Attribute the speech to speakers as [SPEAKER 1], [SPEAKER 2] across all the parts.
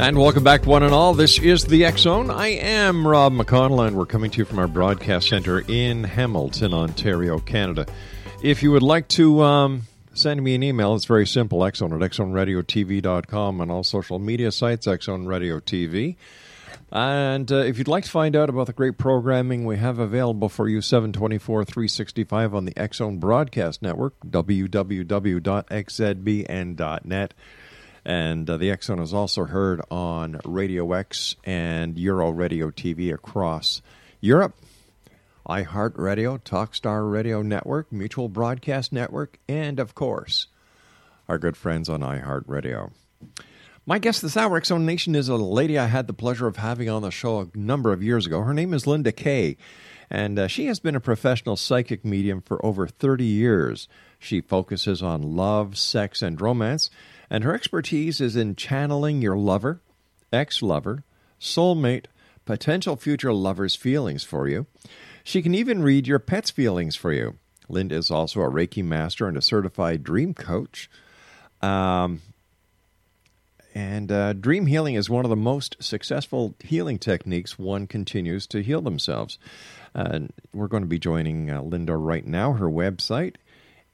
[SPEAKER 1] And welcome back, one and all. This is the Zone. I am Rob McConnell, and we're coming to you from our broadcast center in Hamilton, Ontario, Canada. If you would like to um, send me an email, it's very simple xzone at xzoneradiotv.com and all social media sites, Xzone Radio TV. And uh, if you'd like to find out about the great programming we have available for you 724 365 on the Zone Broadcast Network, www.xzbn.net. And uh, the Zone is also heard on Radio X and Euro Radio TV across Europe, iHeartRadio, Talkstar Radio Network, Mutual Broadcast Network, and of course, our good friends on iHeartRadio. My guest this hour, X Zone Nation, is a lady I had the pleasure of having on the show a number of years ago. Her name is Linda Kaye, and uh, she has been a professional psychic medium for over 30 years. She focuses on love, sex, and romance and her expertise is in channeling your lover, ex lover, soulmate, potential future lover's feelings for you. She can even read your pet's feelings for you. Linda is also a Reiki master and a certified dream coach. Um, and uh, dream healing is one of the most successful healing techniques one continues to heal themselves. We're going to be joining uh, Linda right now. Her website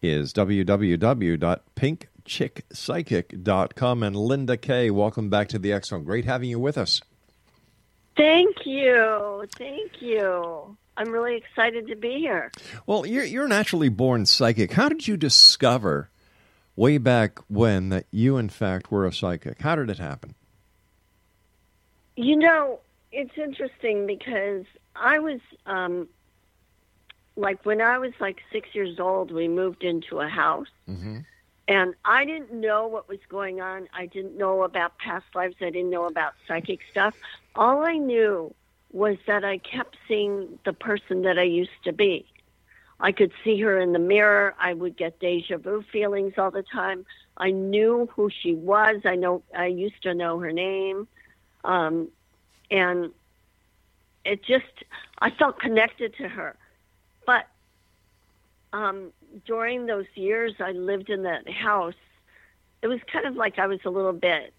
[SPEAKER 1] is www.pink chickpsychic.com. And Linda Kaye, welcome back to the Zone. Great having you with us.
[SPEAKER 2] Thank you. Thank you. I'm really excited to be here.
[SPEAKER 1] Well, you're, you're naturally born psychic. How did you discover way back when that you, in fact, were a psychic? How did it happen?
[SPEAKER 2] You know, it's interesting because I was, um, like, when I was like six years old, we moved into a house.
[SPEAKER 1] Mm-hmm.
[SPEAKER 2] And I didn't know what was going on. I didn't know about past lives. I didn't know about psychic stuff. All I knew was that I kept seeing the person that I used to be. I could see her in the mirror. I would get deja vu feelings all the time. I knew who she was. I know I used to know her name. Um, and it just I felt connected to her. But um, during those years I lived in that house, it was kind of like I was a little bit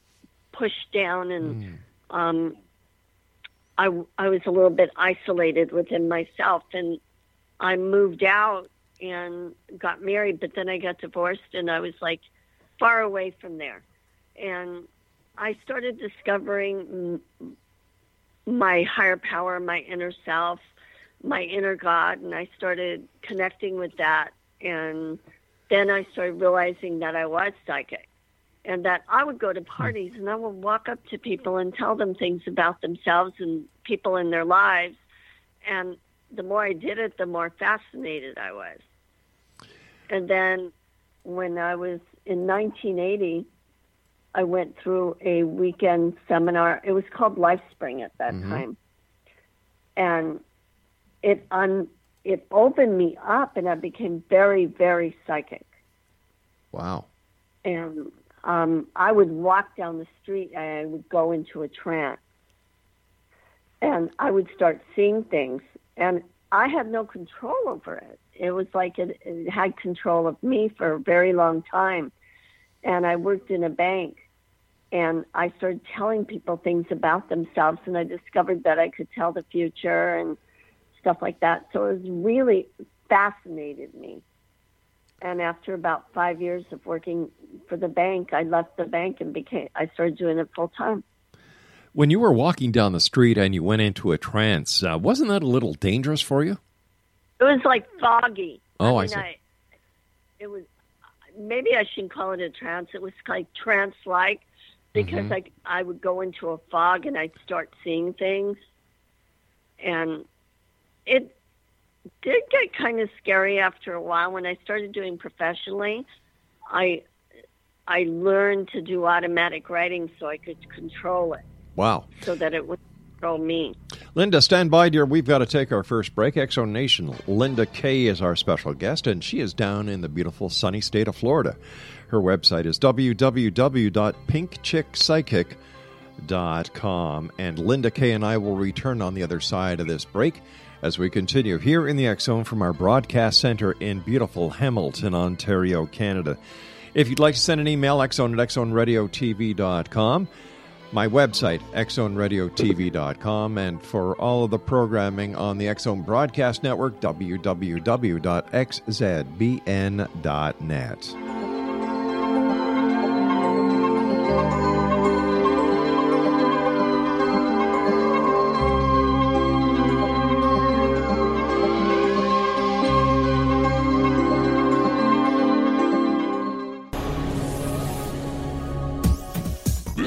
[SPEAKER 2] pushed down and
[SPEAKER 1] Mm.
[SPEAKER 2] um, I, I was a little bit isolated within myself. And I moved out and got married, but then I got divorced and I was like far away from there. And I started discovering m- my higher power, my inner self, my inner God, and I started connecting with that. And then I started realizing that I was psychic and that I would go to parties and I would walk up to people and tell them things about themselves and people in their lives. And the more I did it, the more fascinated I was. And then when I was in 1980, I went through a weekend seminar. It was called Life Spring at that
[SPEAKER 1] Mhm.
[SPEAKER 2] time. And it un it opened me up, and I became very very psychic.
[SPEAKER 1] Wow.
[SPEAKER 2] And um, I would walk down the street, and I would go into a trance, and I would start seeing things, and I had no control over it. It was like it, it had control of me for a very long time, and I worked in a bank and I started telling people things about themselves, and I discovered that I could tell the future and stuff like that. So it was really fascinated me. And after about five years of working for the bank, I left the bank and became I started doing it full time.
[SPEAKER 1] When you were walking down the street and you went into a trance, uh, wasn't that a little dangerous for you?
[SPEAKER 2] It was like foggy.
[SPEAKER 1] Oh, I,
[SPEAKER 2] mean,
[SPEAKER 1] see.
[SPEAKER 2] I, it was maybe I shouldn't call it a trance. It was like trance like because
[SPEAKER 1] Mhm.
[SPEAKER 2] like I would go into a fog and I'd start seeing things, and it did get kind of scary after a while. When I started doing professionally, I I learned to do automatic writing so I could control it,
[SPEAKER 1] Wow.
[SPEAKER 2] so that it would control me.
[SPEAKER 1] Linda, stand by, dear. We've got to take our first break. X Zone Nation. Linda Kaye is our special guest, and she is down in the beautiful sunny state of Florida. Her website is www.pinkchickpsychic.com. And Linda Kaye and I will return on the other side of this break as we continue here in the X Zone from our broadcast center in beautiful Hamilton, Ontario, Canada. If you'd like to send an email, xzone at xzoneradiotv.com my website, xzoneradiotv.com, and for all of the programming on the X Zone Broadcast Network, www.xzbn.net.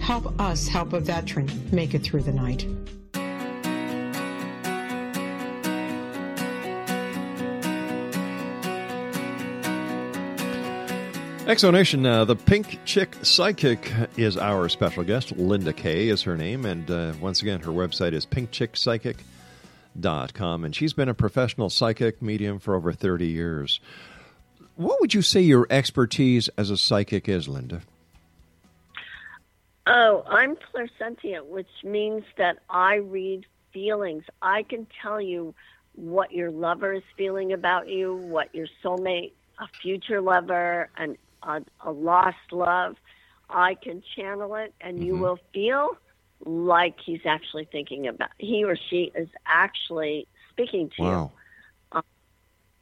[SPEAKER 3] Help us help a veteran make it through the night.
[SPEAKER 1] Exonation, uh, the Pink Chick Psychic is our special guest. Linda Kaye is her name, and uh, once again, her website is pinkchickpsychic.com, and she's been a professional psychic medium for over 30 years. What would you say your expertise as a psychic is, Linda?
[SPEAKER 2] Oh, I'm clairsentient, which means that I read feelings. I can tell you what your lover is feeling about you, what your soulmate, a future lover, and a, a lost love, I can channel it, and you
[SPEAKER 1] Mhm.
[SPEAKER 2] will feel like he's actually thinking about he or she is actually speaking to you.
[SPEAKER 1] Wow.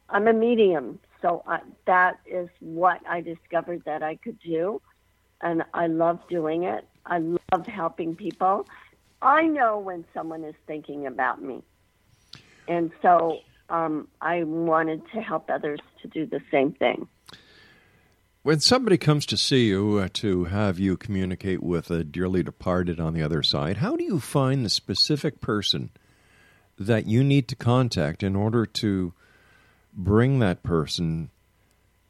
[SPEAKER 2] I'm a medium, so I, that is what I discovered that I could do, and I love doing it. I love helping people. I know when someone is thinking about me, and so um, I wanted to help others to do the same thing.
[SPEAKER 1] When somebody comes to see you uh, to have you communicate with a dearly departed on the other side, how do you find the specific person that you need to contact in order to bring that person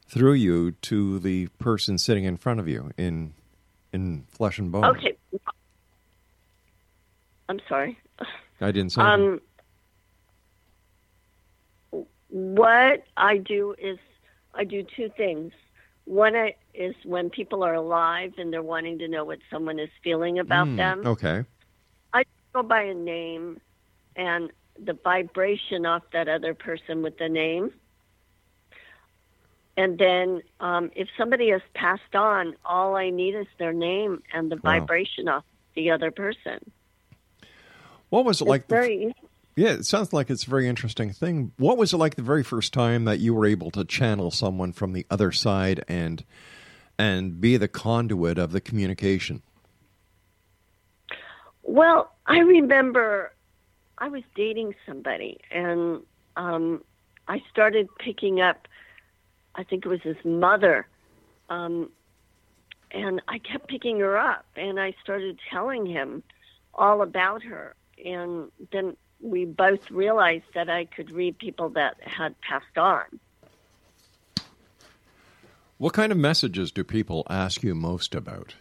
[SPEAKER 1] through you to the person sitting in front of you in in flesh and bone?
[SPEAKER 2] Okay. I'm sorry.
[SPEAKER 1] I didn't say.
[SPEAKER 2] Um, what I do is I do two things. One is when people are alive and they're wanting to know what someone is feeling about
[SPEAKER 1] Hmm,
[SPEAKER 2] them.
[SPEAKER 1] Okay.
[SPEAKER 2] I go by a name and the vibration off that other person with the name. And then um, if somebody has passed on, all I need is their name and the
[SPEAKER 1] Wow.
[SPEAKER 2] vibration off the other person.
[SPEAKER 1] What was it
[SPEAKER 2] It's
[SPEAKER 1] like? the-
[SPEAKER 2] very easy.
[SPEAKER 1] Yeah, it sounds like it's a very interesting thing. What was it like the very first time that you were able to channel someone from the other side and and be the conduit of the communication?
[SPEAKER 2] Well, I remember I was dating somebody, and um, I started picking up. I think it was his mother, um, and I kept picking her up, and I started telling him all about her, and then we both realized that I could read people that had passed on.
[SPEAKER 1] What kind of messages do people ask you most about?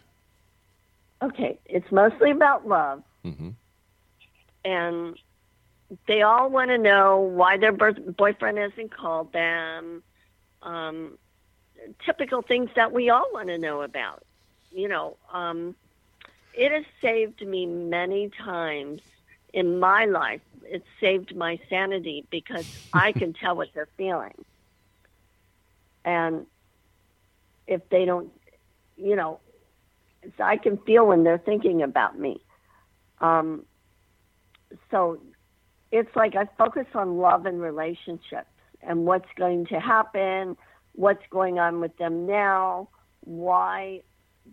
[SPEAKER 2] Okay, it's mostly about love.
[SPEAKER 1] hmm
[SPEAKER 2] and they all want to know why their birth, boyfriend hasn't called them. Um, typical things that we all want to know about. You know, um, it has saved me many times in my life. It saved my sanity because I can tell what they're feeling. And if they don't, you know, so I can feel when they're thinking about me. Um, so it's like I focus on love and relationships and what's going to happen, what's going on with them now, why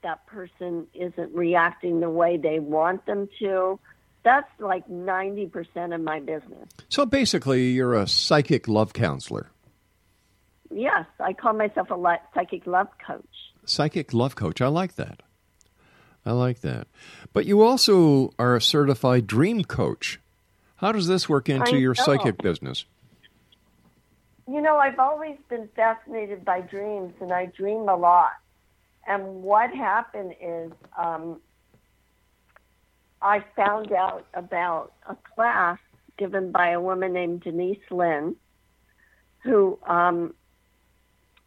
[SPEAKER 2] that person isn't reacting the way they want them to. That's like 90% of my business.
[SPEAKER 1] So basically, you're a psychic love counselor.
[SPEAKER 2] Yes, I call myself a psychic love coach.
[SPEAKER 1] Psychic love coach. I like that. I like that. But you also are a certified dream coach. How does this work into
[SPEAKER 2] I
[SPEAKER 1] your
[SPEAKER 2] know.
[SPEAKER 1] psychic business?
[SPEAKER 2] You know, I've always been fascinated by dreams, and I dream a lot. And what happened is um, I found out about a class given by a woman named Denise Linn, who um,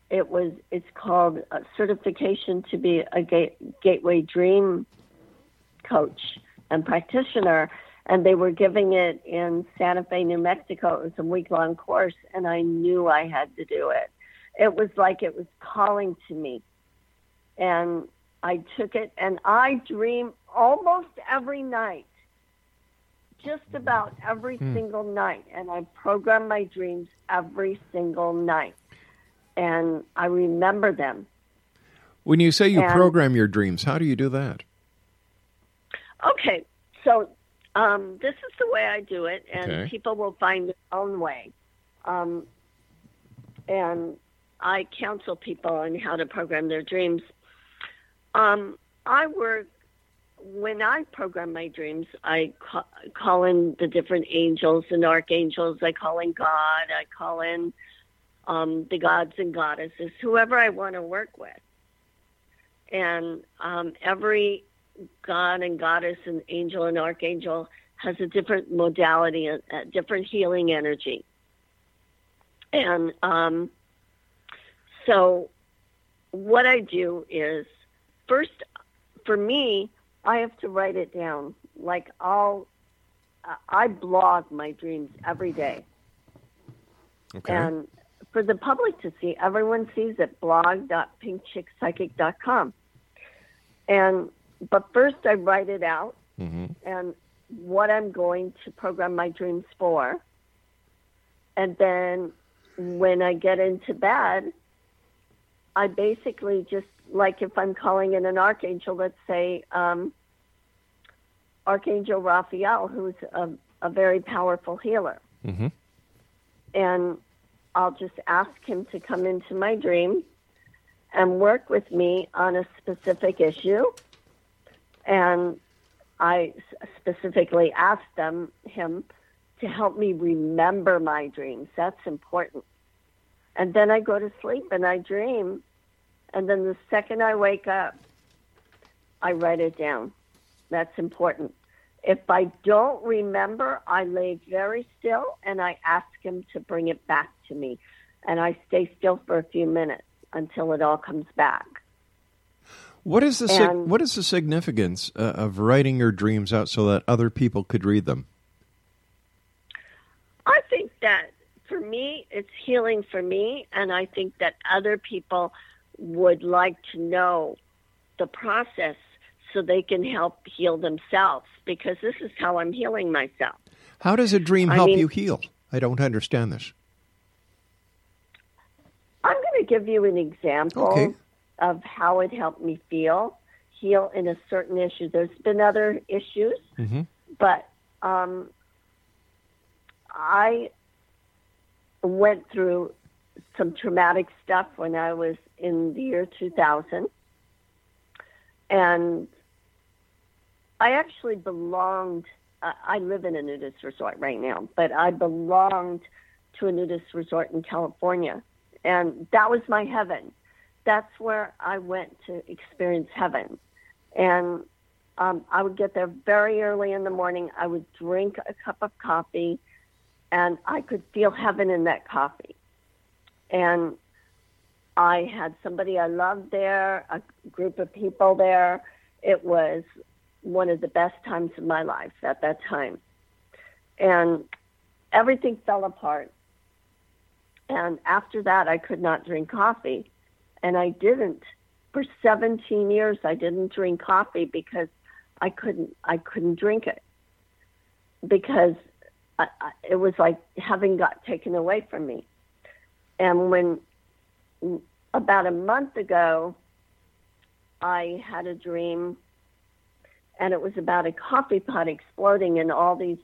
[SPEAKER 2] it was. It's called a certification to be a gate, gateway dream coach and practitioner, and they were giving it in Santa Fe, New Mexico. It was a week long course, and I knew I had to do it. It was like it was calling to me, and I took it, and I dream almost every night. Just about every
[SPEAKER 1] Hmm.
[SPEAKER 2] single night, and I program my dreams every single night, and I remember them.
[SPEAKER 1] When you say you
[SPEAKER 2] And-
[SPEAKER 1] program your dreams, how do you do that?
[SPEAKER 2] Okay, so um, this is the way I do it, and
[SPEAKER 1] Okay.
[SPEAKER 2] people will find their own way. Um, and I counsel people on how to program their dreams. Um, I work when I program my dreams. I ca- call in the different angels and archangels. I call in God. I call in um, the gods and goddesses, whoever I want to work with. And um, every god and goddess and angel and archangel has a different modality, a, a different healing energy. And um, so, what I do is first, for me, I have to write it down. Like I'll, I blog my dreams every day.
[SPEAKER 1] Okay.
[SPEAKER 2] And for the public to see, everyone sees it blog.pinkchickpsychic.com. And but first I write it out
[SPEAKER 1] mm-hmm.
[SPEAKER 2] and what I'm going to program my dreams for. And then when I get into bed, I basically just like if I'm calling in an archangel, let's say um, Archangel Raphael, who's a, a very powerful healer
[SPEAKER 1] Mm-hmm.
[SPEAKER 2] and I'll just ask him to come into my dream and work with me on a specific issue. And I specifically asked them him to help me remember my dreams. That's important. And then I go to sleep and I dream. And then the second I wake up, I write it down. That's important. If I don't remember, I lay very still and I ask him to bring it back to me. And I stay still for a few minutes until it all comes back.
[SPEAKER 1] What is the sig- what is the significance uh, of writing your dreams out so that other people could read them?
[SPEAKER 2] I think that for me, it's healing for me. And I think that other people would like to know the process so they can help heal themselves because this is how I'm healing myself.
[SPEAKER 1] How does a dream
[SPEAKER 2] I
[SPEAKER 1] help
[SPEAKER 2] mean-
[SPEAKER 1] you heal? I don't understand this.
[SPEAKER 2] I'm going to give you an example
[SPEAKER 1] Okay.
[SPEAKER 2] Of how it helped me feel, heal in a certain issue. There's been other issues,
[SPEAKER 1] Mm-hmm.
[SPEAKER 2] but um, I went through some traumatic stuff when I was in the year 2000. And I actually belonged, I I live in a nudist resort right now, but I belonged to a nudist resort in California. And that was my heaven. That's where I went to experience heaven. And um, I would get there very early in the morning. I would drink a cup of coffee, and I could feel heaven in that coffee. And I had somebody I loved there, a group of people there. It was one of the best times of my life at that time. And everything fell apart. And after that, I could not drink coffee. And I didn't. For 17 years, I didn't drink coffee because I couldn't, I couldn't drink it. Because I, I, it was like having got taken away from me. And when about a month ago, I had a dream, and it was about a coffee pot exploding, and all these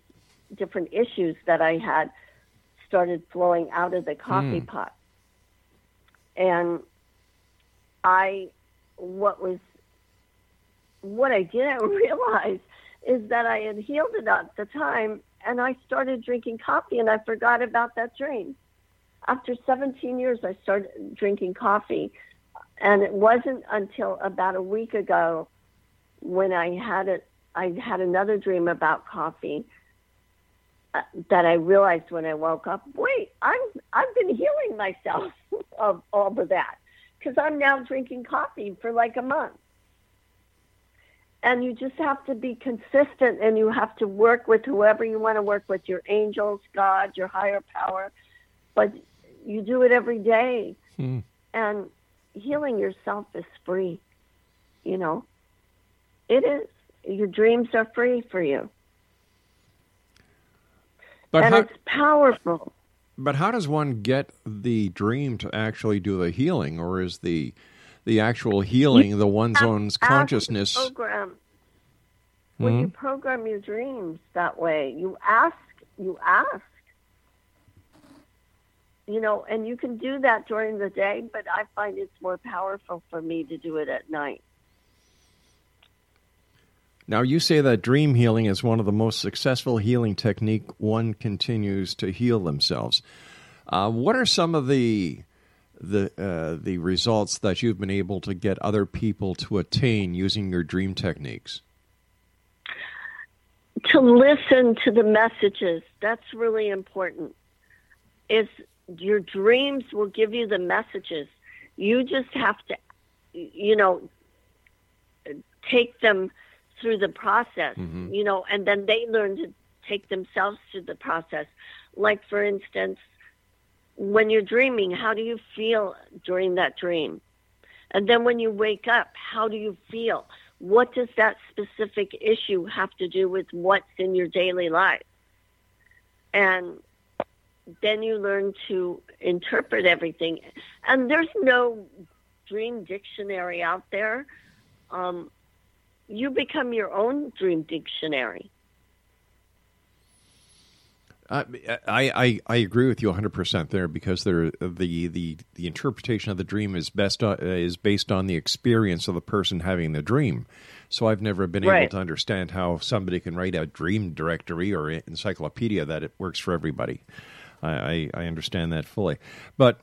[SPEAKER 2] different issues that I had started flowing out of the coffee
[SPEAKER 1] Hmm.
[SPEAKER 2] pot. And I, what was, what I didn't realize is that I had healed it at the time, and I started drinking coffee, and I forgot about that dream. After 17 years, I started drinking coffee, and it wasn't until about a week ago when I had it. I had another dream about coffee uh, that I realized when I woke up. Wait, I'm I've been healing myself of all of that because I'm now drinking coffee for like a month. And you just have to be consistent and you have to work with whoever you want to work with your angels, God, your higher power. But you do it every day.
[SPEAKER 1] Hmm.
[SPEAKER 2] And healing yourself is free. You know, it is. Your dreams are free for you.
[SPEAKER 1] But
[SPEAKER 2] and
[SPEAKER 1] how,
[SPEAKER 2] it's powerful.
[SPEAKER 1] But how does one get the dream to actually do the healing, or is the the actual healing the one's own consciousness?
[SPEAKER 2] Program. When
[SPEAKER 1] Hmm?
[SPEAKER 2] you program your dreams that way, you ask, you ask. You know, and you can do that during the day, but I find it's more powerful for me to do it at night.
[SPEAKER 1] Now, you say that dream healing is one of the most successful healing technique one continues to heal themselves. Uh, what are some of the the uh, the results that you've been able to get other people to attain using your dream techniques?
[SPEAKER 2] to listen to the messages. That's really important. Is your dreams will give you the messages. You just have to, you know, take them through the process, you know, and then they learn to take themselves through the process. Like, for instance, when you're dreaming, how do you feel during that dream? And then when you wake up, how do you feel? What does that specific issue have to do with what's in your daily life? And then you learn to interpret everything. And there's no dream dictionary out there. Um, you become your own dream dictionary.
[SPEAKER 1] I, I, I agree with you 100% there because there, the, the, the interpretation of the dream is best uh, is based on the experience of the person having the dream. So I've never been able to understand how somebody can write a dream directory or encyclopedia that it works for everybody. I, I, I understand that fully. But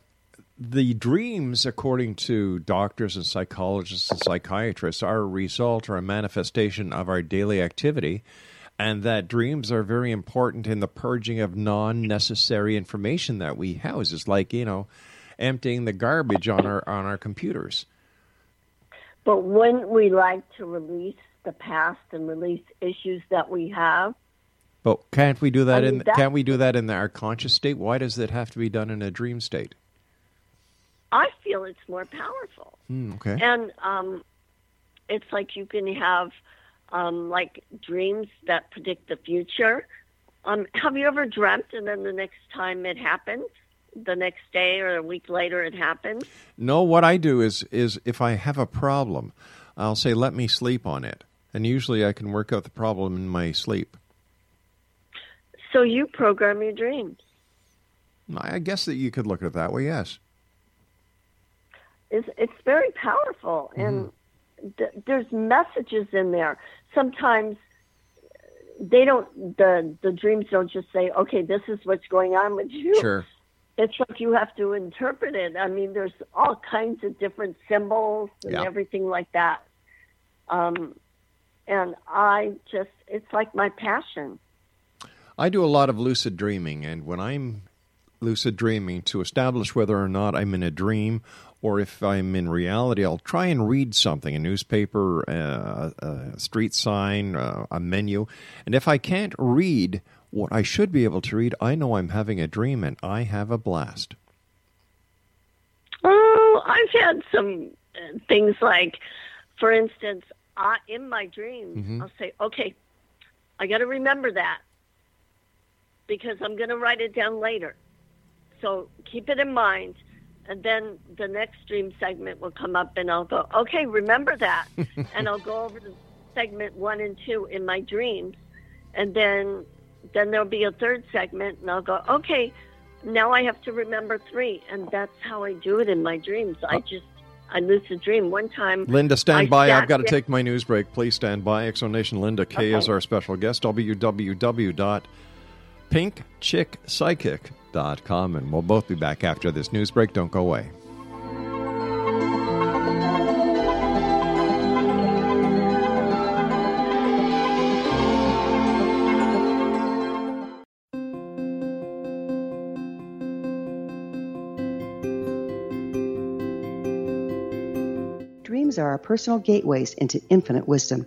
[SPEAKER 1] the dreams, according to doctors and psychologists and psychiatrists, are a result or a manifestation of our daily activity, and that dreams are very important in the purging of non necessary information that we house. It's like, you know, emptying the garbage on our on our computers.
[SPEAKER 2] But wouldn't we like to release the past and release issues that we have?
[SPEAKER 1] But can't we do that
[SPEAKER 2] I mean,
[SPEAKER 1] in can't we do that in our conscious state? Why does it have to be done in a dream state?
[SPEAKER 2] I feel it's more powerful.
[SPEAKER 1] Hmm, okay.
[SPEAKER 2] And um, it's like you can have um, like dreams that predict the future. Um, have you ever dreamt and then the next time it happens, the next day or a week later it happens?
[SPEAKER 1] No, what I do is is if I have a problem, I'll say let me sleep on it. And usually I can work out the problem in my sleep.
[SPEAKER 2] So you program your dreams.
[SPEAKER 1] I guess that you could look at it that way, yes.
[SPEAKER 2] It's, it's very powerful, and th- there's messages in there. Sometimes they don't. the The dreams don't just say, "Okay, this is what's going on with you."
[SPEAKER 1] Sure.
[SPEAKER 2] It's like you have to interpret it. I mean, there's all kinds of different symbols and
[SPEAKER 1] Yeah.
[SPEAKER 2] everything like that. Um, and I just, it's like my passion.
[SPEAKER 1] I do a lot of lucid dreaming, and when I'm lucid dreaming, to establish whether or not I'm in a dream or if I'm in reality, I'll try and read something a newspaper, uh, a street sign, uh, a menu. And if I can't read what I should be able to read, I know I'm having a dream and I have a blast.
[SPEAKER 2] Oh, I've had some uh, things like, for instance, I, in my dreams,
[SPEAKER 1] Mhm.
[SPEAKER 2] I'll say, okay, I got to remember that because I'm going to write it down later. So keep it in mind. And then the next dream segment will come up, and I'll go, okay, remember that, and I'll go over to segment one and two in my dreams, and then then there'll be a third segment, and I'll go, okay, now I have to remember three, and that's how I do it in my dreams. I
[SPEAKER 4] Uh,
[SPEAKER 2] just I lucid dream one time.
[SPEAKER 4] Linda, stand
[SPEAKER 2] I
[SPEAKER 4] by. I've got to take my news break. Please stand by. Exonation Linda Kaye is our special guest. www.pinkchickpsychic.com. And we'll both be back after this news break. Don't go away.
[SPEAKER 5] Dreams are our personal gateways into infinite wisdom.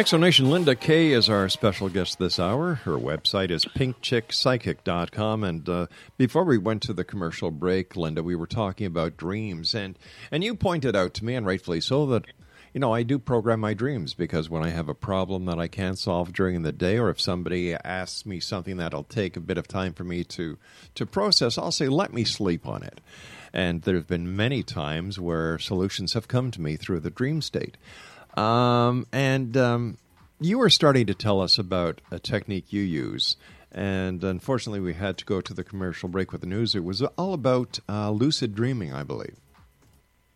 [SPEAKER 1] Exonation Linda Kaye is our special guest this hour. Her website is pinkchickpsychic.com. And uh, before we went to the commercial break, Linda, we were talking about dreams. And, and you pointed out to me, and rightfully so, that you know, I do program my dreams because when I have a problem that I can't solve during the day, or if somebody asks me something that'll take a bit of time for me to to process, I'll say, "Let me sleep on it." And there have been many times where solutions have come to me through the dream state. Um, and um, you were starting to tell us about a technique you use. And unfortunately, we had to go to the commercial break with the news. It was all about uh, lucid dreaming, I believe.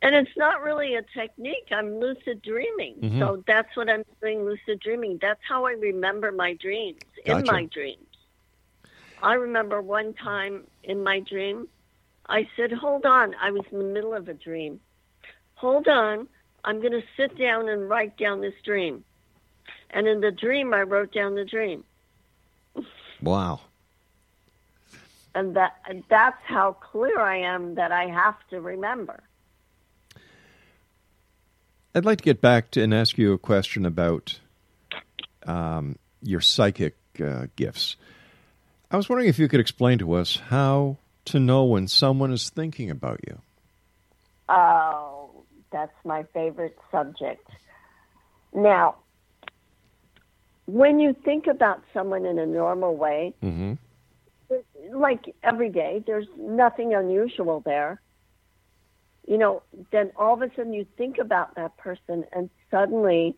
[SPEAKER 2] And it's not really a technique. I'm lucid dreaming.
[SPEAKER 1] Mhm.
[SPEAKER 2] So that's what I'm doing, lucid dreaming. That's how I remember my dreams, in my dreams. I remember one time in my dream, I said, Hold on. I was in the middle of a dream. Hold on. I'm going to sit down and write down this dream. And in the dream, I wrote down the dream.
[SPEAKER 1] Wow.
[SPEAKER 2] And that and that's how clear I am that I have to remember.
[SPEAKER 1] I'd like to get back to and ask you a question about um, your psychic uh, gifts. I was wondering if you could explain to us how to know when someone is thinking about you.
[SPEAKER 2] Oh, that's my favorite subject. Now, when you think about someone in a normal way,
[SPEAKER 1] Mm-hmm.
[SPEAKER 2] like every day, there's nothing unusual there. You know, then all of a sudden you think about that person and suddenly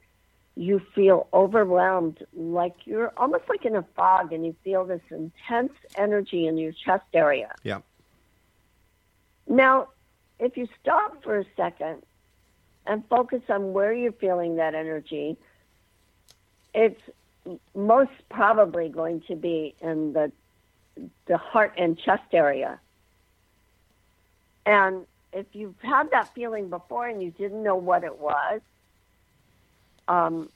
[SPEAKER 2] you feel overwhelmed, like you're almost like in a fog and you feel this intense energy in your chest area.
[SPEAKER 1] Yeah.
[SPEAKER 2] Now, if you stop for a second and focus on where you're feeling that energy, it's most probably going to be in the the heart and chest area. And if you've had that feeling before and you didn't know what it was, um,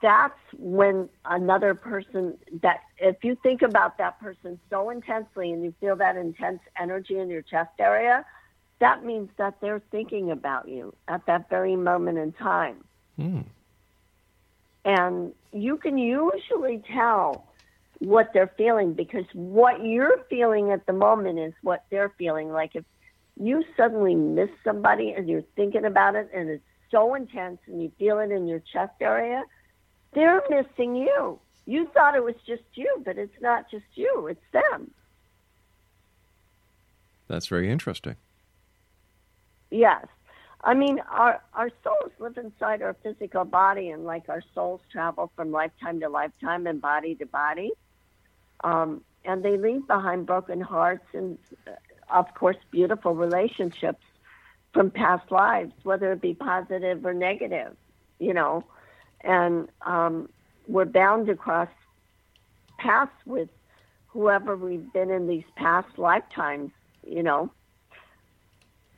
[SPEAKER 2] that's when another person that if you think about that person so intensely and you feel that intense energy in your chest area, that means that they're thinking about you at that very moment in time.
[SPEAKER 1] Hmm.
[SPEAKER 2] And you can usually tell what they're feeling because what you're feeling at the moment is what they're feeling. Like if you suddenly miss somebody and you're thinking about it and it's so intense and you feel it in your chest area, they're missing you. You thought it was just you, but it's not just you, it's them.
[SPEAKER 1] That's very interesting.
[SPEAKER 2] Yes. I mean, our our souls live inside our physical body, and like our souls travel from lifetime to lifetime and body to body, um, and they leave behind broken hearts and, uh, of course, beautiful relationships from past lives, whether it be positive or negative, you know, and um, we're bound to cross paths with whoever we've been in these past lifetimes, you know.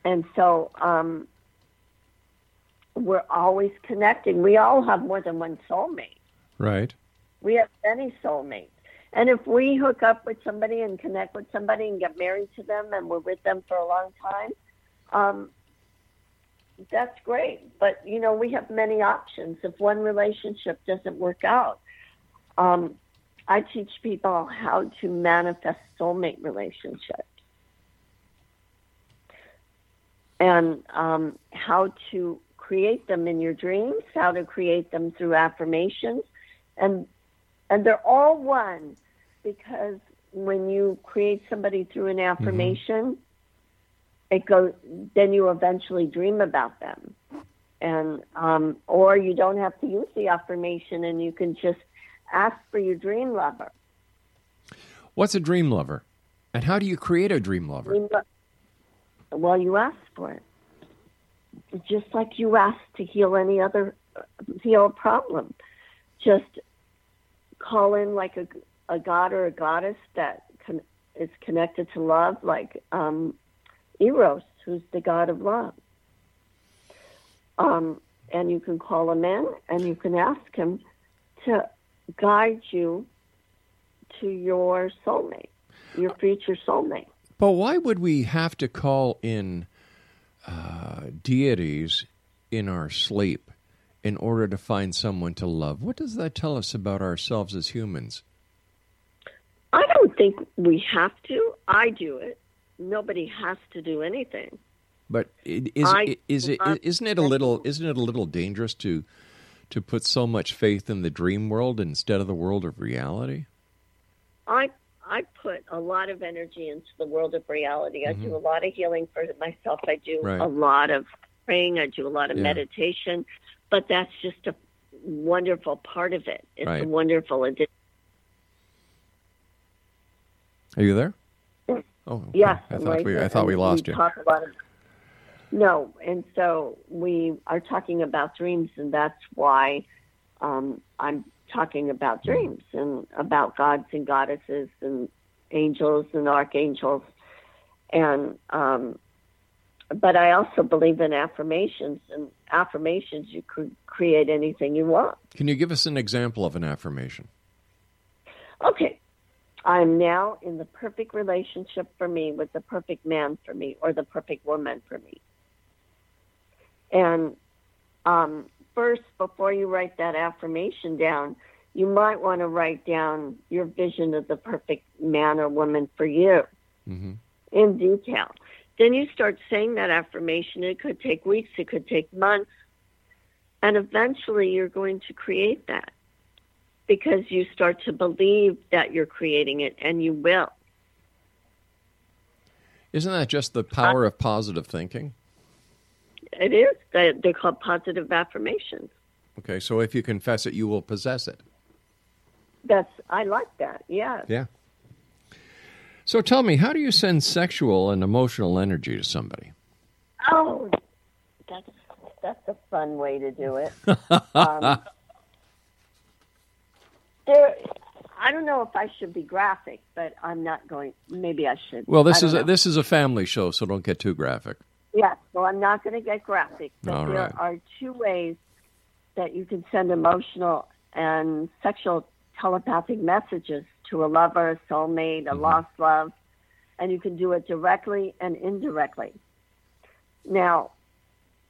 [SPEAKER 2] And so um, we're always connecting. We all have more than one soulmate.
[SPEAKER 1] Right.
[SPEAKER 2] We have many soulmates. And if we hook up with somebody and connect with somebody and get married to them and we're with them for a long time, um, that's great. But, you know, we have many options. If one relationship doesn't work out, um, I teach people how to manifest soulmate relationships and um, how to create them in your dreams, how to create them through affirmations, and and they're all one because when you create somebody through an affirmation, it goes. Then you eventually dream about them, and um, or you don't have to use the affirmation, and you can just ask for your dream lover.
[SPEAKER 1] What's a dream lover? And how do you create a dream lover?
[SPEAKER 2] Dream lo- Well, you ask for it, just like you ask to heal any other heal a problem. Just call in like a, a god or a goddess that con- is connected to love, like um, Eros, who's the god of love. Um, and you can call him in and you can ask him to guide you to your soulmate, your future soulmate.
[SPEAKER 1] But why would we have to call in uh, deities in our sleep in order to find someone to love. What does that tell us about ourselves as humans?
[SPEAKER 2] I don't think we have to. I do it. Nobody has to do anything.
[SPEAKER 1] But it, is
[SPEAKER 2] I-
[SPEAKER 1] is it
[SPEAKER 2] I-
[SPEAKER 1] isn't it a little isn't it a little dangerous to to put so much faith in the dream world instead of the world of reality?
[SPEAKER 2] I I put a lot of energy into the world of reality. I do a lot of healing for myself. I do
[SPEAKER 1] Right.
[SPEAKER 2] a lot of praying. I do a lot of
[SPEAKER 1] Yeah.
[SPEAKER 2] meditation. But that's just a wonderful part of it. It's
[SPEAKER 1] Right.
[SPEAKER 2] a wonderful addition.
[SPEAKER 1] Are you there? Oh, okay.
[SPEAKER 2] Yes,
[SPEAKER 1] I thought
[SPEAKER 2] right
[SPEAKER 1] we I thought we lost you.
[SPEAKER 2] A lot of, no, and so we are talking about dreams, and that's why um, I'm talking about
[SPEAKER 1] Mm-hmm.
[SPEAKER 2] dreams and about gods and goddesses and angels and archangels, and um, but I also believe in affirmations, and affirmations you could create anything you want.
[SPEAKER 1] Can you give us an example of an affirmation?
[SPEAKER 2] Okay. I'm now in the perfect relationship for me with the perfect man for me or the perfect woman for me. And um, first, before you write that affirmation down, you might want to write down your vision of the perfect man or woman for you
[SPEAKER 1] hmm
[SPEAKER 2] in detail. Then you start saying that affirmation. It could take weeks, it could take months. And eventually you're going to create that because you start to believe that you're creating it and you will.
[SPEAKER 1] Isn't that just the power of positive thinking?
[SPEAKER 2] It is. They- They're called positive affirmations.
[SPEAKER 1] Okay, so if you confess it, you will possess it.
[SPEAKER 2] That's I like that. Yeah.
[SPEAKER 1] Yeah. So tell me, how do you send sexual and emotional energy to somebody?
[SPEAKER 2] Oh, that's that's a fun way to do it. um, there, I don't know if I should be graphic, but I'm not going. Maybe I should.
[SPEAKER 1] Well, this is a, this is a family show, so don't get too graphic.
[SPEAKER 2] Yeah, so I'm not going to get graphic, but
[SPEAKER 1] All
[SPEAKER 2] there
[SPEAKER 1] right.
[SPEAKER 2] are two ways that you can send emotional and sexual telepathic messages to a lover, a soulmate, a
[SPEAKER 1] Mm-hmm.
[SPEAKER 2] lost love, and you can do it directly and indirectly. Now,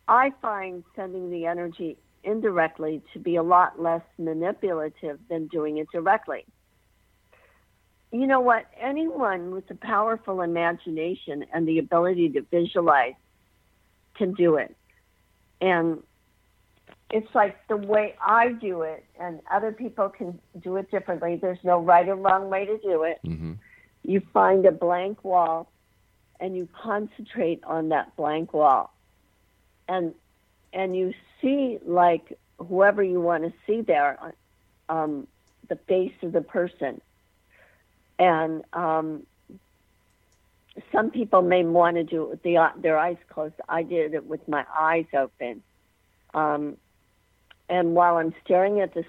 [SPEAKER 2] I find sending the energy indirectly to be a lot less manipulative than doing it directly. You know what? Anyone with a powerful imagination and the ability to visualize can do it. And it's like the way I do it, and other people can do it differently. There's no right or wrong way to do it.
[SPEAKER 1] hmm
[SPEAKER 2] You find a blank wall and you concentrate on that blank wall. And and you see like whoever you want to see there, um, the face of the person. And um, some people may want to do it with the, their eyes closed. I did it with my eyes open. Um, and while I'm staring at this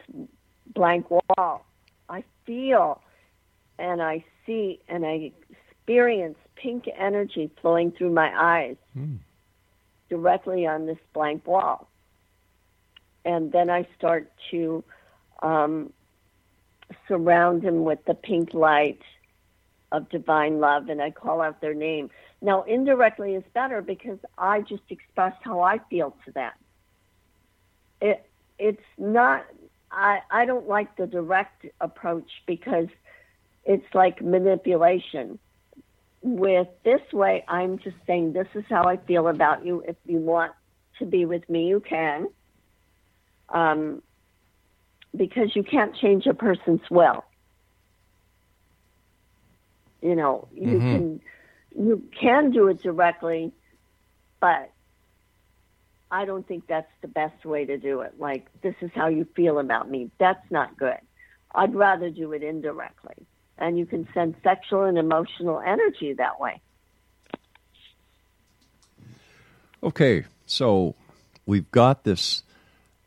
[SPEAKER 2] blank wall, I feel and I see and I experience pink energy flowing through my eyes directly on this blank wall. And then I start to um, surround him with the pink light of divine love and I call out their name. Now, indirectly is better because I just express how I feel to them. It, it's not, I, I don't like the direct approach because it's like manipulation. With this way, I'm just saying, this is how I feel about you. If you want to be with me, you can. Um, because you can't change a person's will. You know, you
[SPEAKER 1] Mhm.
[SPEAKER 2] can you can do it directly, but I don't think that's the best way to do it. Like, this is how you feel about me. That's not good. I'd rather do it indirectly. And you can send sexual and emotional energy that way.
[SPEAKER 1] Okay, so we've got this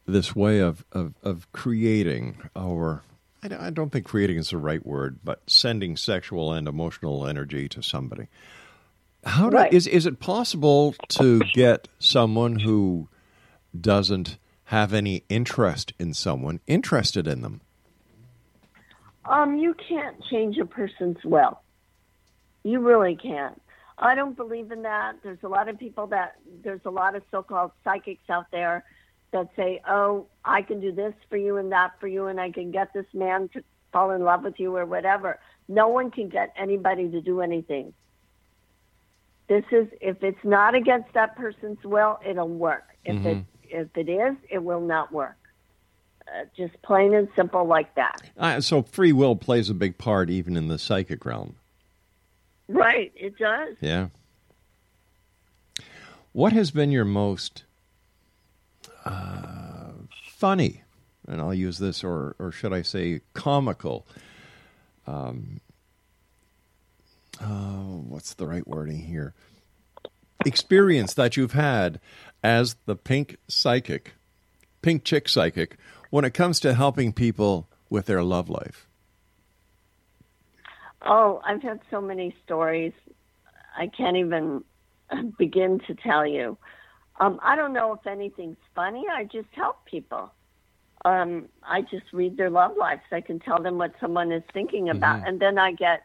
[SPEAKER 1] this way of, of, of creating our I don't- I don't think creating is the right word, but sending sexual and emotional energy to somebody. How do,
[SPEAKER 2] Right.
[SPEAKER 1] is is it possible to get someone who doesn't have any interest in someone interested in them?
[SPEAKER 2] Um, you can't change a person's will. You really can't. I don't believe in that. There's a lot of people that there's a lot of so-called psychics out there that say, "Oh, I can do this for you and that for you, and I can get this man to fall in love with you or whatever." No one can get anybody to do anything. This is if it's not against that person's will, it'll work. If
[SPEAKER 1] Mm-hmm.
[SPEAKER 2] it if it is, it will not work. Uh, just plain and simple like that.
[SPEAKER 1] Uh, so free will plays a big part even in the psychic realm.
[SPEAKER 2] Right, it does.
[SPEAKER 1] Yeah. What has been your most uh, funny, and I'll use this, or or should I say, comical? Um, oh, what's the right wording here? Experience that you've had as the pink psychic, pink chick psychic, when it comes to helping people with their love life.
[SPEAKER 2] Oh, I've had so many stories. I can't even begin to tell you. Um, I don't know if anything's funny. I just help people. Um, I just read their love lives. I can tell them what someone is thinking about,
[SPEAKER 6] Mhm.
[SPEAKER 2] and then I get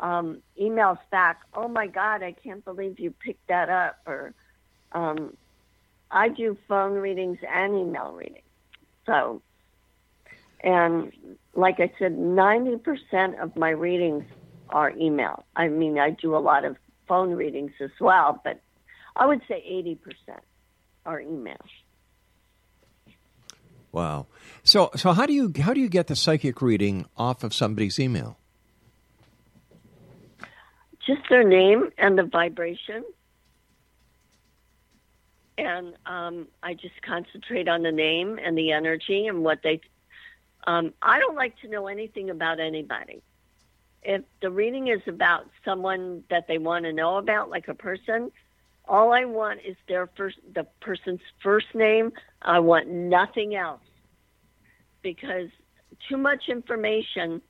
[SPEAKER 2] um, emails back. Oh my God, I can't believe you picked that up. Or um, I do phone readings and email readings. So, and like I said, 90% of my readings are email. I mean, I do a lot of phone readings as well, but I would say 80% are email.
[SPEAKER 1] Wow. So so how do you how do you get the psychic reading off of somebody's email?
[SPEAKER 2] Just their name and the vibration. And um, I just concentrate on the name and the energy and what they. Um, I don't like to know anything about anybody. If the reading is about someone that they want to know about, like a person, all I want is their first, the person's first name. I want nothing else because too much information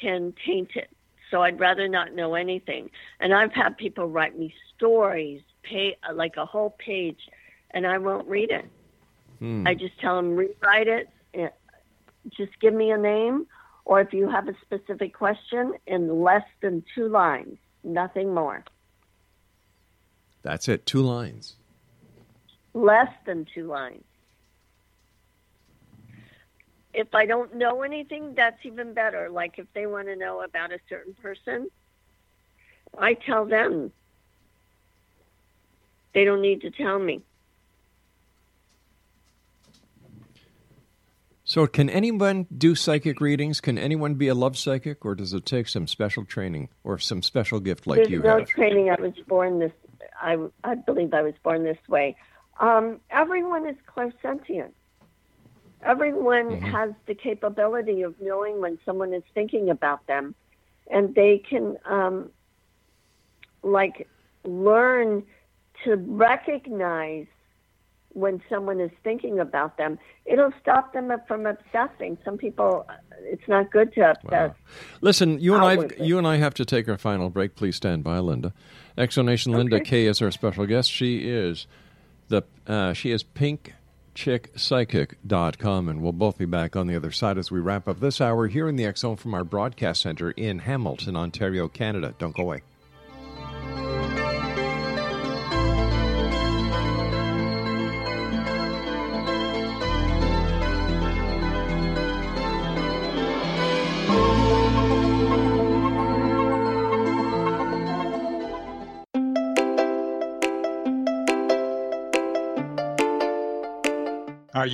[SPEAKER 2] can taint it. So I'd rather not know anything. And I've had people write me stories, pay like a whole page, and I won't read it.
[SPEAKER 1] Hmm.
[SPEAKER 2] I just tell them rewrite it. eh, Just give me a name, or if you have a specific question, in less than two lines, nothing more.
[SPEAKER 1] That's it, two lines.
[SPEAKER 2] Less than two lines. If I don't know anything, that's even better. Like if they want to know about a certain person, I tell them. They don't need to tell me.
[SPEAKER 1] So can anyone do psychic readings? Can anyone be a love psychic or does it take some special training or some special gift like
[SPEAKER 2] There's
[SPEAKER 1] you
[SPEAKER 2] no
[SPEAKER 1] have?
[SPEAKER 2] training. I was born this. I I believe I was born this way. Um, everyone is clairsentient. Everyone
[SPEAKER 1] Mm-hmm.
[SPEAKER 2] has the capability of knowing when someone is thinking about them, and they can um, like learn to recognize when someone is thinking about them. It'll stop them from obsessing. Some people, it's not good to obsess.
[SPEAKER 1] Listen, you and I you and I have to take our final break. Please stand by, Linda. X Zone Nation Linda
[SPEAKER 2] Okay.
[SPEAKER 1] Kaye is our special guest. She is the uh, she is pinkchickpsychic.com and we'll both be back on the other side as we wrap up this hour here in the Zone from our broadcast center in Hamilton, Ontario, Canada. Don't go away.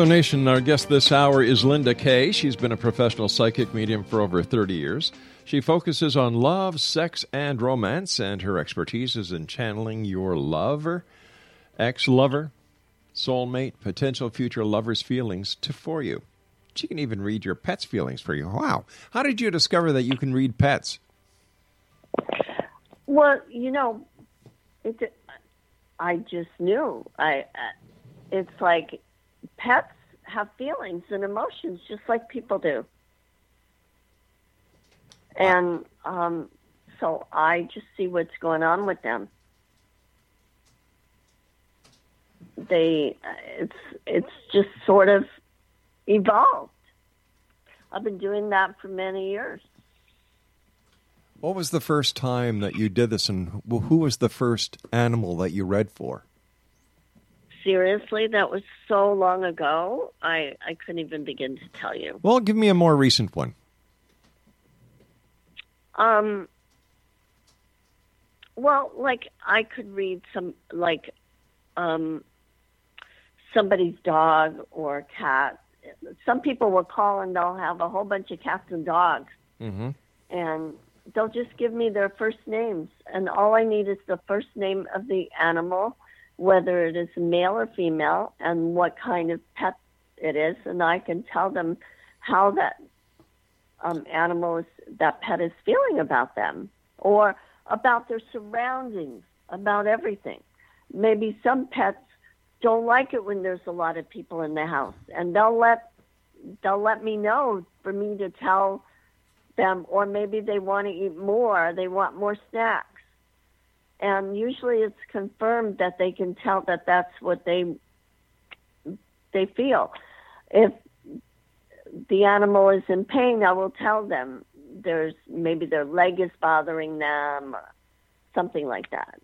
[SPEAKER 1] X Zone Nation, our guest this hour is Linda Kaye. She's been a professional psychic medium for over 30 years. She focuses on love, sex, and romance, and her expertise is in channeling your lover, ex lover, soulmate, potential future lover's feelings to for you. She can even read your pet's feelings for you. Wow. How did you discover that you can read pets?
[SPEAKER 2] Well, you know, it, I just knew. I. Uh, it's like pets have feelings and emotions just like people do. And um, so I just see what's going on with them. They, it's it's just sort of evolved. I've been doing that for many years.
[SPEAKER 1] What was the first time that you did this, and who was the first animal that you read for?
[SPEAKER 2] Seriously, that was so long ago. I I couldn't even begin to tell you.
[SPEAKER 1] Well, give me a more recent one.
[SPEAKER 2] Um. Well, like I could read some like um, somebody's dog or cat. Some people will call and they'll have a whole bunch of cats and dogs,
[SPEAKER 1] Mm-hmm.
[SPEAKER 2] and they'll just give me their first names, and all I need is the first name of the animal, whether it is male or female, and what kind of pet it is, and I can tell them how that um, animal is, that pet is feeling about them, or about their surroundings, about everything. Maybe some pets don't like it when there's a lot of people in the house, and they'll let they'll let me know for me to tell them, or maybe they want to eat more, they want more snacks. And usually it's confirmed that they can tell that that's what they they feel. If the animal is in pain, I will tell them there's maybe their leg is bothering them or something like that.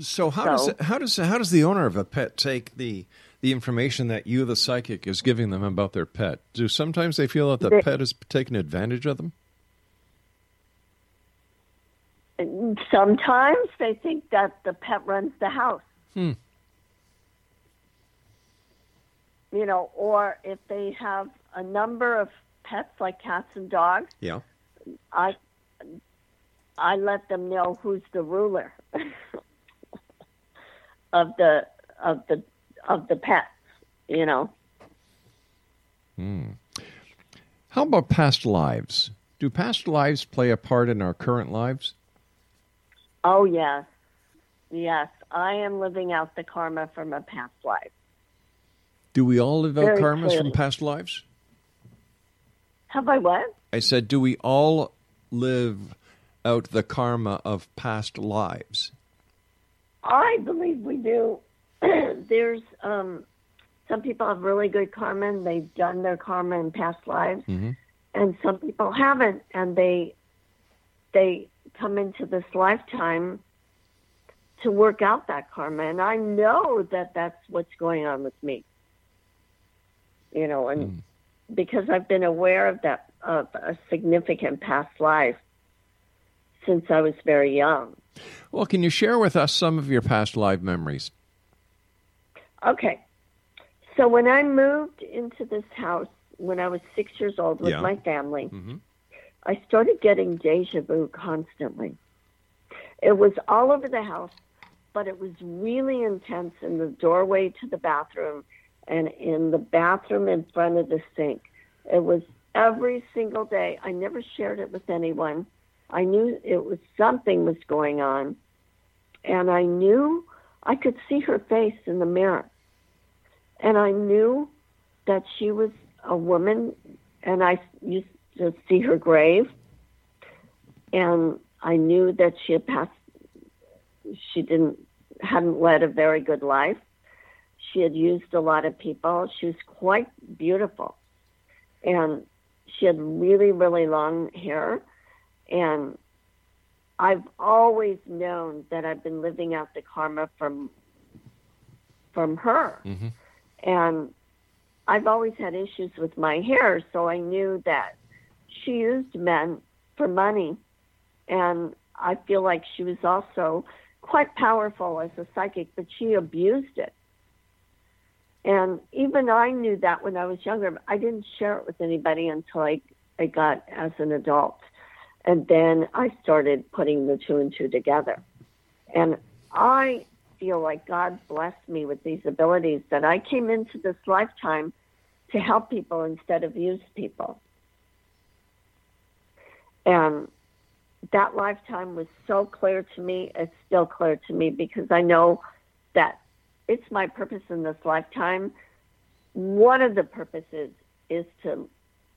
[SPEAKER 1] So how
[SPEAKER 2] So-
[SPEAKER 1] does how does how does the owner of a pet take the the information that you, the psychic, is giving them about their pet? Do sometimes they feel that the
[SPEAKER 2] They-
[SPEAKER 1] pet is taking advantage of them?
[SPEAKER 2] Sometimes they think that the pet runs the house.
[SPEAKER 1] Hmm.
[SPEAKER 2] you know, or if they have a number of pets like cats and dogs,
[SPEAKER 1] Yeah.
[SPEAKER 2] I I let them know who's the ruler of the of the of the pets, you know.
[SPEAKER 1] Hmm. How about past lives? Do past lives play a part in our current lives?
[SPEAKER 2] Oh yes. Yes, I am living out the karma from a past life.
[SPEAKER 1] Do we all live out
[SPEAKER 2] Very
[SPEAKER 1] karmas from past lives?
[SPEAKER 2] Have I what?
[SPEAKER 1] I said, do we all live out the karma of past lives?
[SPEAKER 2] I believe we do. There's um, some people have really good karma and they've done their karma in past lives,
[SPEAKER 1] Mm-hmm.
[SPEAKER 2] and some people haven't, and they they come into this lifetime to work out that karma. And I know that that's what's going on with me. You know, and because I've been aware of that of a significant past life since I was very young.
[SPEAKER 1] Well, can you share with us some of your past life memories?
[SPEAKER 2] Okay. So when I moved into this house when I was six years old with
[SPEAKER 1] Yeah.
[SPEAKER 2] my family,
[SPEAKER 1] Mm-hmm.
[SPEAKER 2] I started getting deja vu constantly. It was all over the house, but it was really intense in the doorway to the bathroom and in the bathroom in front of the sink. It was every single day. I never shared it with anyone. I knew it was something was going on, and I knew I could see her face in the mirror. And I knew that she was a woman, and I used to see her grave. And I knew that she had passed, she didn't, hadn't led a very good life. She had used a lot of people. She was quite beautiful. And she had really, really long hair. And I've always known that I've been living out the karma from from her.
[SPEAKER 1] Mm-hmm.
[SPEAKER 2] And I've always had issues with my hair, so I knew that she used men for money. And I feel like she was also quite powerful as a psychic, but she abused it. And even I knew that when I was younger. but I didn't share it with anybody until I, I got as an adult. And then I started putting the two and two together. And I feel like God blessed me with these abilities that I came into this lifetime to help people instead of use people. And that lifetime was so clear to me. It's still clear to me because I know that it's my purpose in this lifetime. One of the purposes is to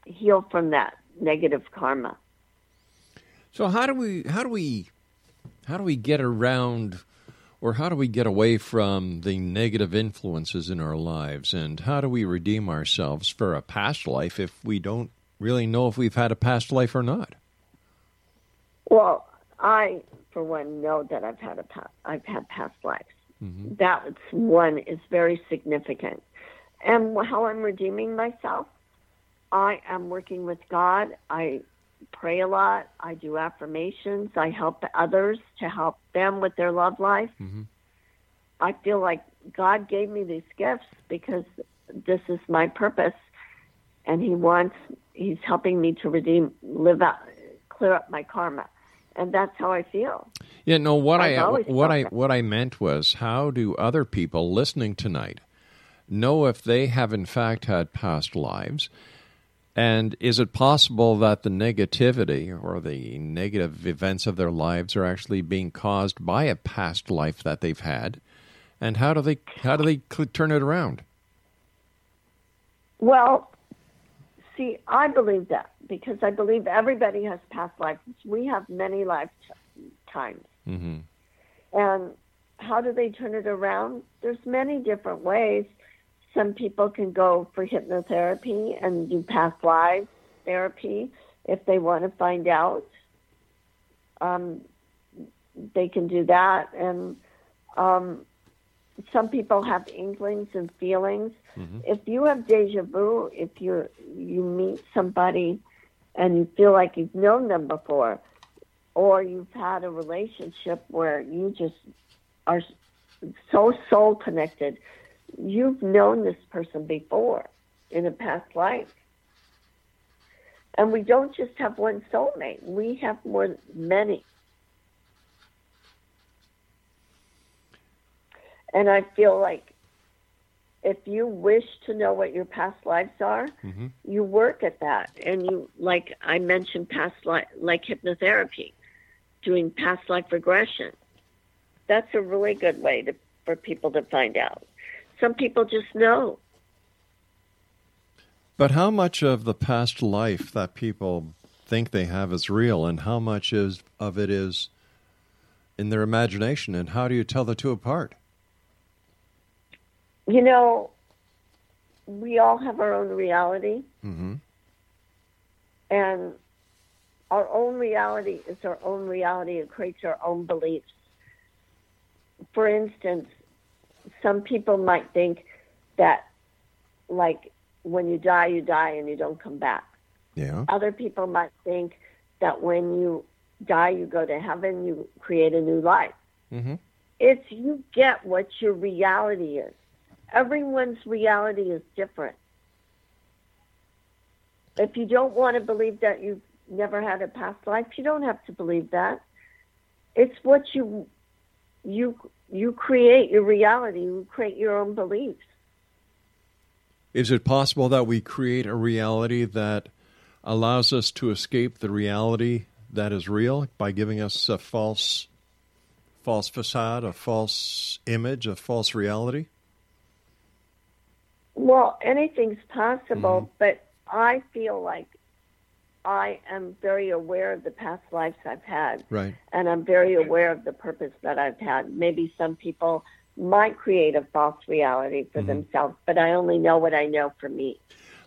[SPEAKER 2] heal from that negative karma.
[SPEAKER 1] So how do we how do we how do we get around or how do we get away from the negative influences in our lives and how do we redeem ourselves for a past life if we don't really know if we've had a past life or not?
[SPEAKER 2] Well, I, for one, know that I've had a pa- I've had past lives.
[SPEAKER 1] Mm-hmm.
[SPEAKER 2] That one is very significant. And how I'm redeeming myself, I am working with God. I pray a lot. I do affirmations. I help others to help them with their love life.
[SPEAKER 1] Mm-hmm.
[SPEAKER 2] I feel like God gave me these gifts because this is my purpose, and He wants He's helping me to redeem, live out, clear up my karma, and that's how I feel.
[SPEAKER 1] Yeah, no. What
[SPEAKER 2] I've
[SPEAKER 1] I what I
[SPEAKER 2] that.
[SPEAKER 1] what I meant was, how do other people listening tonight know if they have in fact had past lives? And is it possible that the negativity or the negative events of their lives are actually being caused by a past life that they've had? And how do they how do they turn it around?
[SPEAKER 2] Well, see, I believe that because I believe everybody has past lives. We have many lifetimes.
[SPEAKER 1] Mm-hmm.
[SPEAKER 2] And how do they turn it around? There's many different ways. Some people can go for hypnotherapy and do past lives therapy if they want to find out. Um, they can do that. And um, some people have inklings and feelings. Mm-hmm. If you have deja vu, if you you meet somebody and you feel like you've known them before, or you've had a relationship where you just are so soul connected, you've known this person before in a past life. And we don't just have one soulmate, we have more many. And I feel like if you wish to know what your past lives are,
[SPEAKER 1] Mm-hmm.
[SPEAKER 2] you work at that. And you, like I mentioned, past life, like hypnotherapy, doing past life regression. That's a really good way to, for people to find out. Some people just know.
[SPEAKER 1] But how much of the past life that people think they have is real, and how much is of it is in their imagination, and how do you tell the two apart?
[SPEAKER 2] You know, we all have our own reality,
[SPEAKER 1] Mm-hmm.
[SPEAKER 2] and our own reality is our own reality. It creates our own beliefs. For instance, some people might think that, like, when you die, you die and you don't come back.
[SPEAKER 1] Yeah.
[SPEAKER 2] Other people might think that when you die, you go to heaven, you create a new life.
[SPEAKER 1] Mm-hmm.
[SPEAKER 2] It's you get what your reality is. Everyone's reality is different. If you don't want to believe that you've never had a past life, you don't have to believe that. It's what you you you create your reality. You create your own beliefs.
[SPEAKER 1] Is it possible that we create a reality that allows us to escape the reality that is real by giving us a false false facade, a false image, a false reality?
[SPEAKER 2] Well, anything's possible, mm-hmm. but I feel like I am very aware of the past lives I've had.
[SPEAKER 1] Right.
[SPEAKER 2] and I'm very aware of the purpose that I've had. Maybe some people might create a false reality for mm-hmm. themselves, but I only know what I know for me.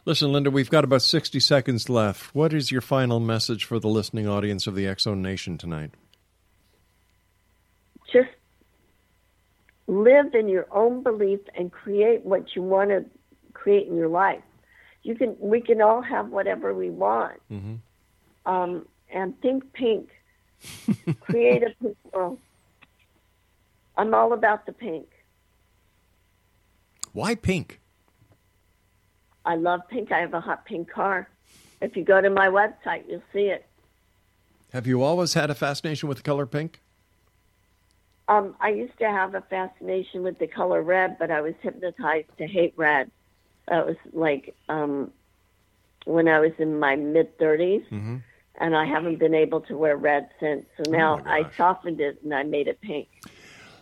[SPEAKER 1] Listen, Linda, we've got about 60 seconds left. What is your final message for the listening audience of the X Zone Nation tonight?
[SPEAKER 2] Just live in your own belief and create what you want to create in your life. You can, we can all have whatever we want.
[SPEAKER 1] Mm-hmm.
[SPEAKER 2] Um, and think pink. create a pink world. I'm all about the pink.
[SPEAKER 1] Why pink?
[SPEAKER 2] I love pink. I have a hot pink car. If you go to my website, you'll see it.
[SPEAKER 1] Have you always had a fascination with the color pink?
[SPEAKER 2] Um, I used to have a fascination with the color red, but I was hypnotized to hate red. That was like um, when I was in my mid 30s,
[SPEAKER 1] Mm-hmm.
[SPEAKER 2] and I haven't been able to wear red since. So now
[SPEAKER 1] my
[SPEAKER 2] I softened it and I made it pink.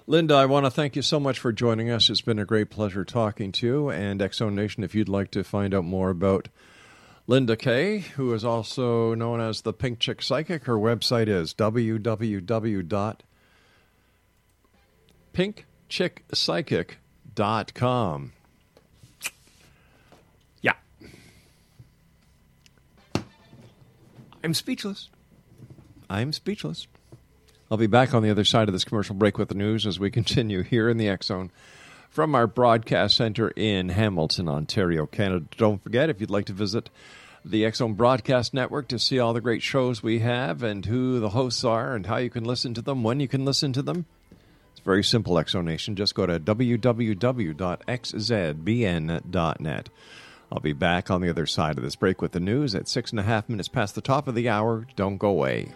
[SPEAKER 1] Linda, I want to thank you so much for joining us. It's been a great pleasure talking to you. And X Zone Nation, if you'd like to find out more about Linda Kaye, who is also known as the Pink Chick Psychic, her website is www.pinkchickpsychic.com. I'm speechless. I'm speechless. I'll be back on the other side of this commercial break with the news as we continue here in the Zone from our broadcast center in Hamilton, Ontario, Canada. Don't forget, if you'd like to visit the Zone Broadcast Network to see all the great shows we have and who the hosts are and how you can listen to them, when you can listen to them. It's very simple, X Zone Nation. Just go to www.xzbn.net. I'll be back on the other side of this break with the news at six and a half minutes past the top of the hour. Don't go away.